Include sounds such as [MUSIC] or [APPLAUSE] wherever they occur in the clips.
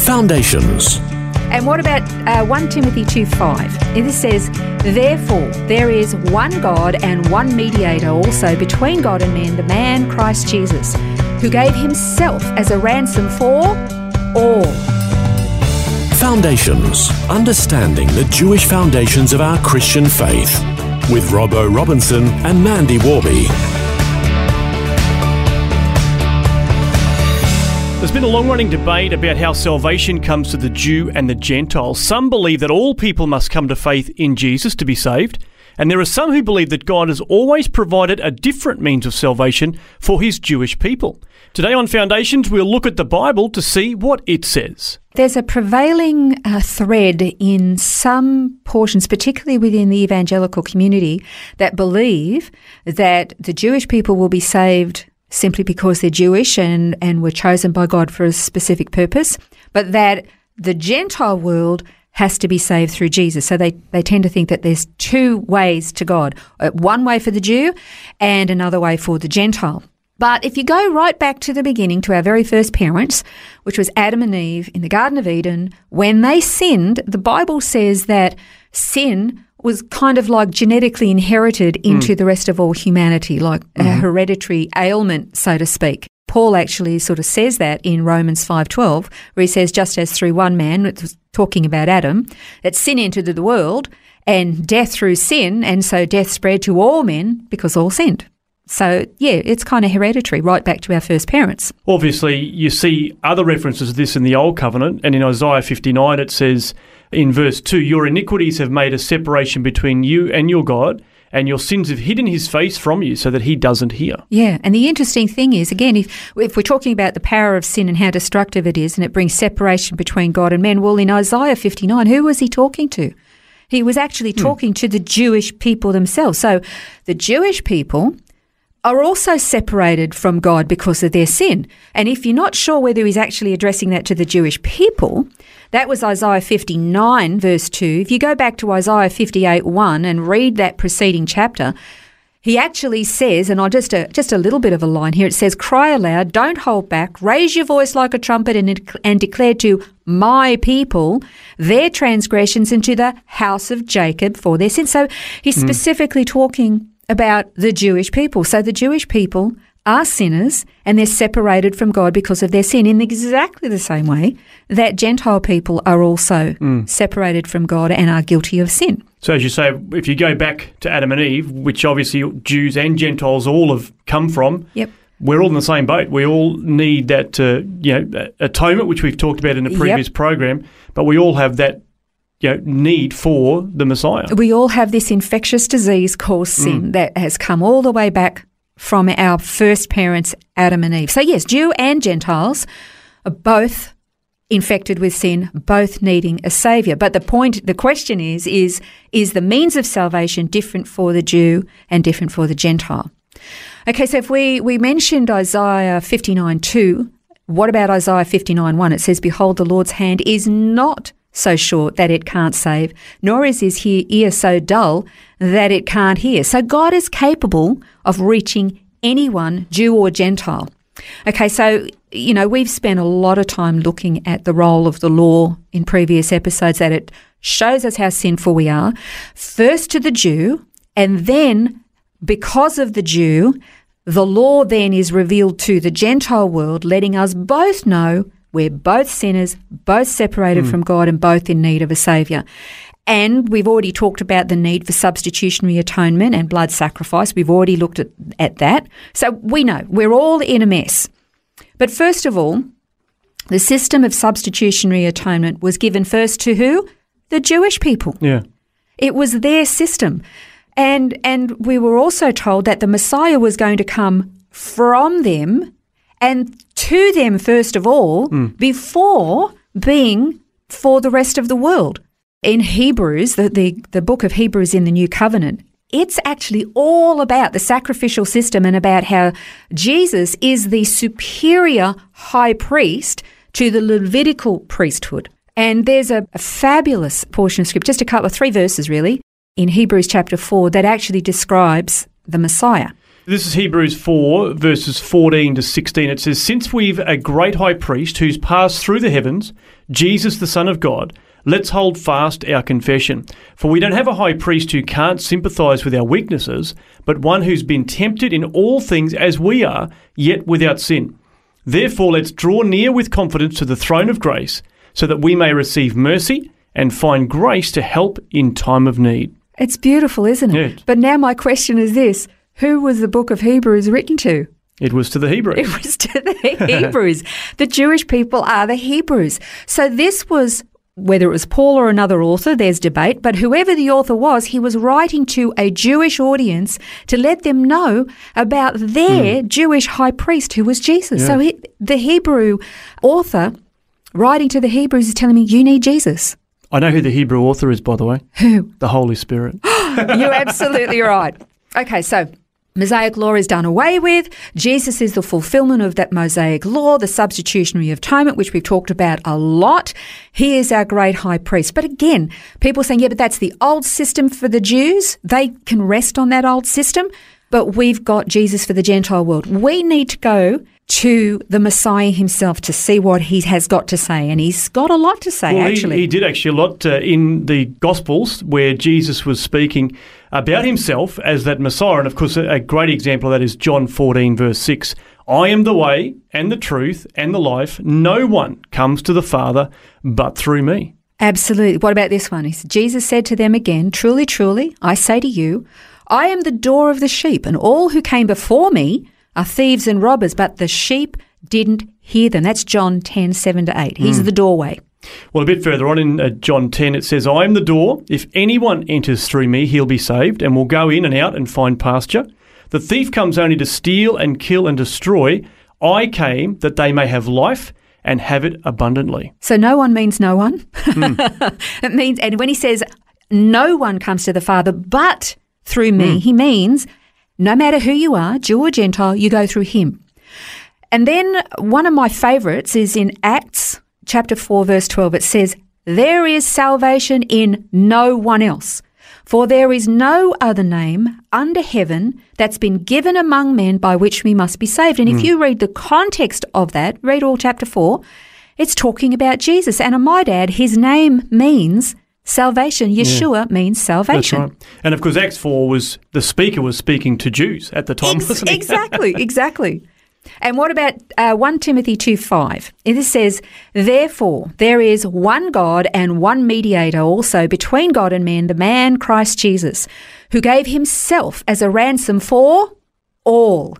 Foundations. And what about uh, 1 Timothy 2 5? This says, Therefore, there is one God and one mediator also between God and men, the man Christ Jesus, who gave himself as a ransom for all. Foundations. Understanding the Jewish foundations of our Christian faith. With Robbo Robinson and Mandy Warby. There's been a long running debate about how salvation comes to the Jew and the Gentile. Some believe that all people must come to faith in Jesus to be saved, and there are some who believe that God has always provided a different means of salvation for his Jewish people. Today on Foundations, we'll look at the Bible to see what it says. There's a prevailing uh, thread in some portions, particularly within the evangelical community, that believe that the Jewish people will be saved simply because they're Jewish and, and were chosen by God for a specific purpose, but that the Gentile world has to be saved through Jesus. So they, they tend to think that there's two ways to God uh, one way for the Jew and another way for the Gentile. But if you go right back to the beginning, to our very first parents, which was Adam and Eve in the Garden of Eden, when they sinned, the Bible says that sin was kind of like genetically inherited into mm. the rest of all humanity, like mm-hmm. a hereditary ailment, so to speak. Paul actually sort of says that in Romans 5:12, where he says, "Just as through one man, talking about Adam, that sin entered the world, and death through sin, and so death spread to all men because all sinned." So, yeah, it's kind of hereditary, right back to our first parents. Obviously, you see other references to this in the Old Covenant, and in Isaiah 59 it says in verse 2 Your iniquities have made a separation between you and your God, and your sins have hidden his face from you so that he doesn't hear. Yeah, and the interesting thing is, again, if, if we're talking about the power of sin and how destructive it is, and it brings separation between God and men, well, in Isaiah 59, who was he talking to? He was actually hmm. talking hmm. to the Jewish people themselves. So the Jewish people are also separated from God because of their sin. And if you're not sure whether he's actually addressing that to the Jewish people, that was Isaiah 59, verse 2. If you go back to Isaiah 58, 1 and read that preceding chapter, he actually says, and I'll just a, just a little bit of a line here. It says, "Cry aloud, don't hold back, raise your voice like a trumpet, and and declare to my people their transgressions into the house of Jacob for their sins." So he's mm. specifically talking about the Jewish people. So the Jewish people are sinners and they're separated from God because of their sin in exactly the same way that Gentile people are also mm. separated from God and are guilty of sin. So, as you say, if you go back to Adam and Eve, which obviously Jews and Gentiles all have come from, yep. we're all in the same boat. We all need that, uh, you know, atonement, which we've talked about in a previous yep. program, but we all have that you know, need for the Messiah. We all have this infectious disease called sin mm. that has come all the way back from our first parents, Adam and Eve. So, yes, Jew and Gentiles are both infected with sin, both needing a savior. But the point, the question is, is, is the means of salvation different for the Jew and different for the Gentile? Okay, so if we, we mentioned Isaiah 59 2, what about Isaiah 59 1? It says, Behold, the Lord's hand is not so short that it can't save, nor is his ear so dull that it can't hear. So God is capable of reaching anyone, Jew or Gentile. Okay, so, you know, we've spent a lot of time looking at the role of the law in previous episodes that it shows us how sinful we are, first to the Jew, and then because of the Jew, the law then is revealed to the Gentile world, letting us both know we're both sinners, both separated mm. from God, and both in need of a Saviour. And we've already talked about the need for substitutionary atonement and blood sacrifice. We've already looked at, at that. So we know we're all in a mess. But first of all, the system of substitutionary atonement was given first to who? The Jewish people. Yeah. It was their system. And and we were also told that the Messiah was going to come from them and to them first of all mm. before being for the rest of the world. In Hebrews, the, the, the book of Hebrews in the New Covenant, it's actually all about the sacrificial system and about how Jesus is the superior high priest to the Levitical priesthood. And there's a, a fabulous portion of scripture, just a couple of three verses really, in Hebrews chapter 4 that actually describes the Messiah. This is Hebrews 4, verses 14 to 16. It says, Since we've a great high priest who's passed through the heavens, Jesus the Son of God, let's hold fast our confession. For we don't have a high priest who can't sympathize with our weaknesses, but one who's been tempted in all things as we are, yet without sin. Therefore, let's draw near with confidence to the throne of grace, so that we may receive mercy and find grace to help in time of need. It's beautiful, isn't it? But now my question is this who was the book of Hebrews written to? It was to the Hebrews. It was to the Hebrews. [LAUGHS] the Jewish people are the Hebrews. So this was, whether it was Paul or another author, there's debate, but whoever the author was, he was writing to a Jewish audience to let them know about their hmm. Jewish high priest who was Jesus. So he, the Hebrew author writing to the Hebrews is telling me, you need Jesus. I know who the Hebrew author is, by the way. Who? The Holy Spirit. [GASPS] You're absolutely right. Okay, so Mosaic law is done away with. Jesus is the fulfillment of that Mosaic law, the substitutionary atonement, which we've talked about a lot. He is our great high priest. But again, people saying, yeah, but that's the old system for the Jews. They can rest on that old system. But we've got Jesus for the Gentile world. We need to go to the Messiah himself to see what he has got to say. And he's got a lot to say, Well, he- actually. He, did actually a lot uh, in the Gospels where Jesus was speaking about himself as that Messiah. And of course, a, a great example of that is John 14, verse 6. I am the way and the truth and the life. No one comes to the Father but through me. Absolutely. What about this one? He said, Jesus said to them again, Truly, truly, I say to you, I am the door of the sheep, and all who came before me are thieves and robbers, but the sheep didn't hear them. That's John 10, 7 to 8. He's hmm. the doorway. Well, a bit further on in uh, John 10, it says, I am the door. If anyone enters through me, he'll be saved and will go in and out and find pasture. The thief comes only to steal and kill and destroy. I came that they may have life and have it abundantly. So no one means no one. [LAUGHS] it means, and when he says no one comes to the Father but through me, he means no matter who you are, Jew or Gentile, you go through him. And then one of my favorites is in Acts chapter 4, verse 12. It says, There is salvation in no one else. For there is no other name under heaven that's been given among men by which we must be saved. And if hmm. you read the context of that, read all chapter 4, it's talking about Jesus. And I might add, his name means salvation. Yeshua means That's salvation. right. And of course, Acts 4 was the speaker was speaking to Jews at the time, Ex- [LAUGHS] exactly, exactly. And what about uh, 1 Timothy 2 5? This says, Therefore, there is one God and one mediator also between God and men, the man Christ Jesus, who gave himself as a ransom for all.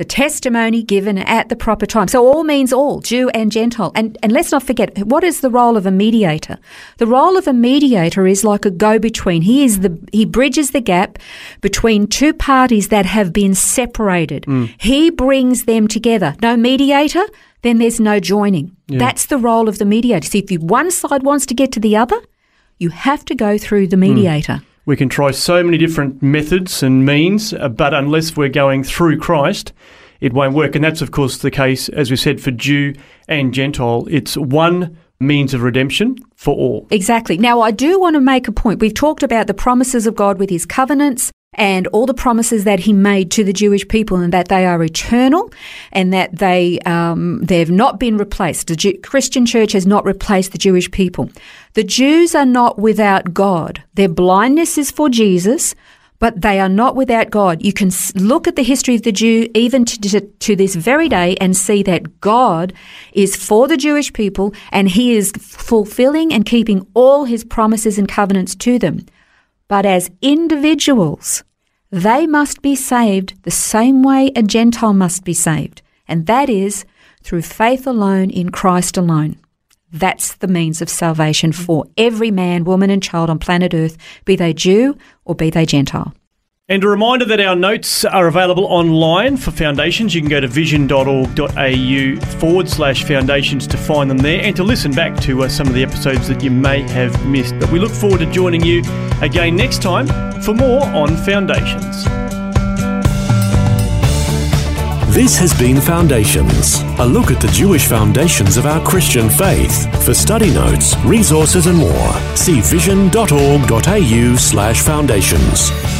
The testimony given at the proper time. So all means all, Jew and Gentile. And, and let's not forget, what is the role of a mediator? The role of a mediator is like a go-between. He is the, he bridges the gap between two parties that have been separated. Mm. He brings them together. No mediator, then there's no joining. That's the role of the mediator. So if you, one side wants to get to the other, you have to go through the mm. mediator. We can try so many different methods and means, uh, but unless we're going through Christ, it won't work. And that's, of course, the case, as we said, for Jew and Gentile. It's one means of redemption for all. Exactly. Now, I do want to make a point. We've talked about the promises of God with his covenants and all the promises that he made to the Jewish people and that they are eternal and that they, um, they've not been replaced. The Jew- Christian church has not replaced the Jewish people. The Jews are not without God. Their blindness is for Jesus, but they are not without God. You can look at the history of the Jew even to, to, to this very day and see that God is for the Jewish people and he is fulfilling and keeping all his promises and covenants to them. But as individuals, they must be saved the same way a Gentile must be saved, and that is through faith alone in Christ alone. That's the means of salvation for every man, woman, and child on planet Earth, be they Jew or be they Gentile. And a reminder that our notes are available online for foundations. You can go to vision.org.au forward slash foundations to find them there and to listen back to uh, some of the episodes that you may have missed. But we look forward to joining you again next time for more on foundations. This has been Foundations, a look at the Jewish foundations of our Christian faith. For study notes, resources, and more, see vision.org.au slash foundations.